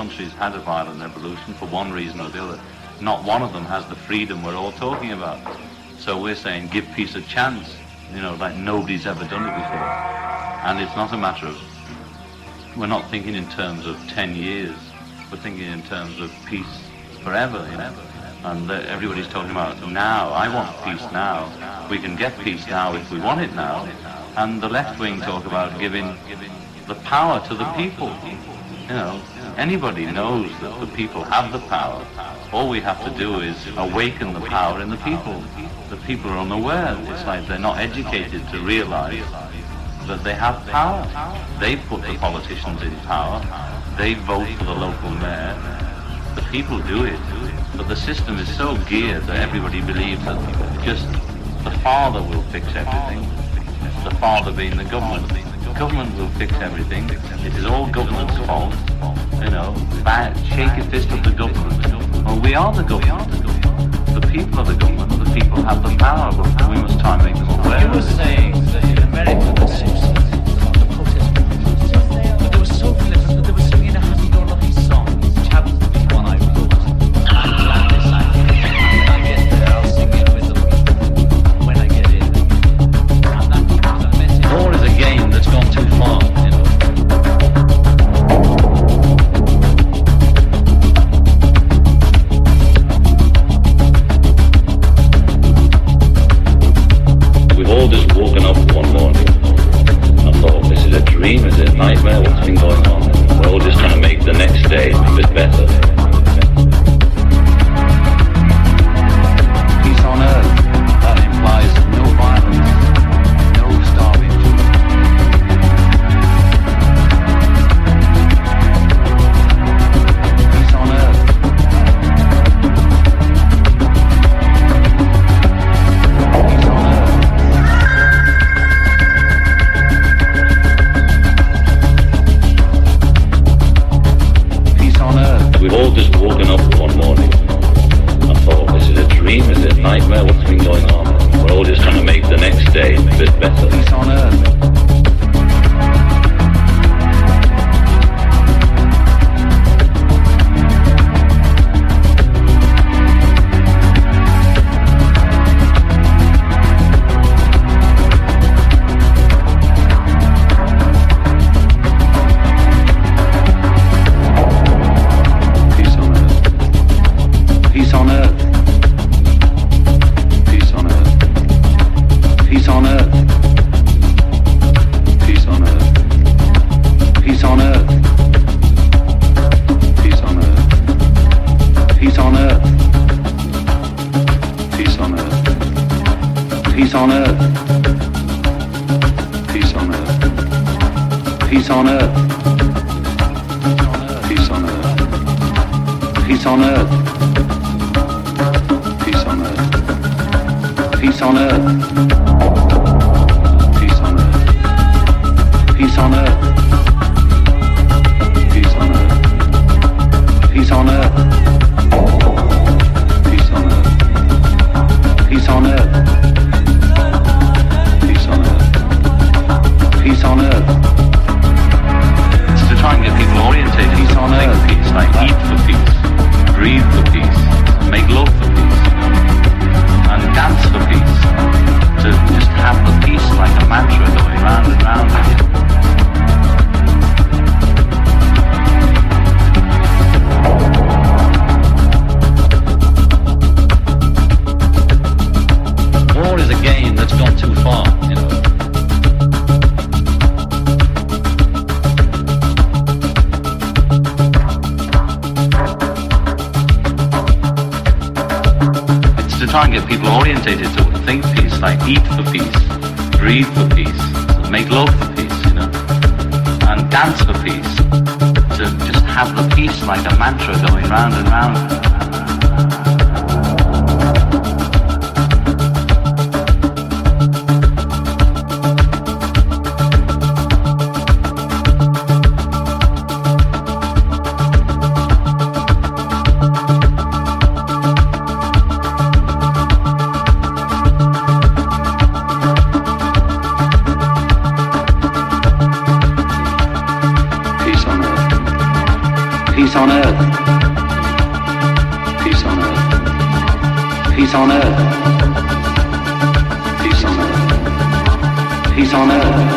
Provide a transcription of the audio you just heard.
Country's had a violent revolution for one reason or the other. Not one of them has the freedom we're all talking about. So we're saying give peace a chance, you know, like nobody's ever done it before. And it's not a matter of, we're not thinking in terms of 10 years. We're thinking in terms of peace forever, you know. And everybody's talking about now. I want peace now. We can get peace now if we want it now. And the left wing talk about giving the power to the people. You know, anybody knows that the people have the power. All we have to do is awaken the power in the people. The people are unaware. It's like they're not educated to realize that they have power. They put the politicians in power. They vote for the local mayor. The people do it. But the system is so geared that everybody believes that just the father will fix everything. The father being the government. The government will fix everything. It is all government's fault. You know, shake a fist at the government. Well, we are the government. The people are the government. The people have the power, but we must try and make them aware. You were saying that in America the try and get people orientated to think peace, like eat for peace, breathe for peace, make love for peace, you know, and dance for peace. To just have the peace like a mantra going round and round. On earth.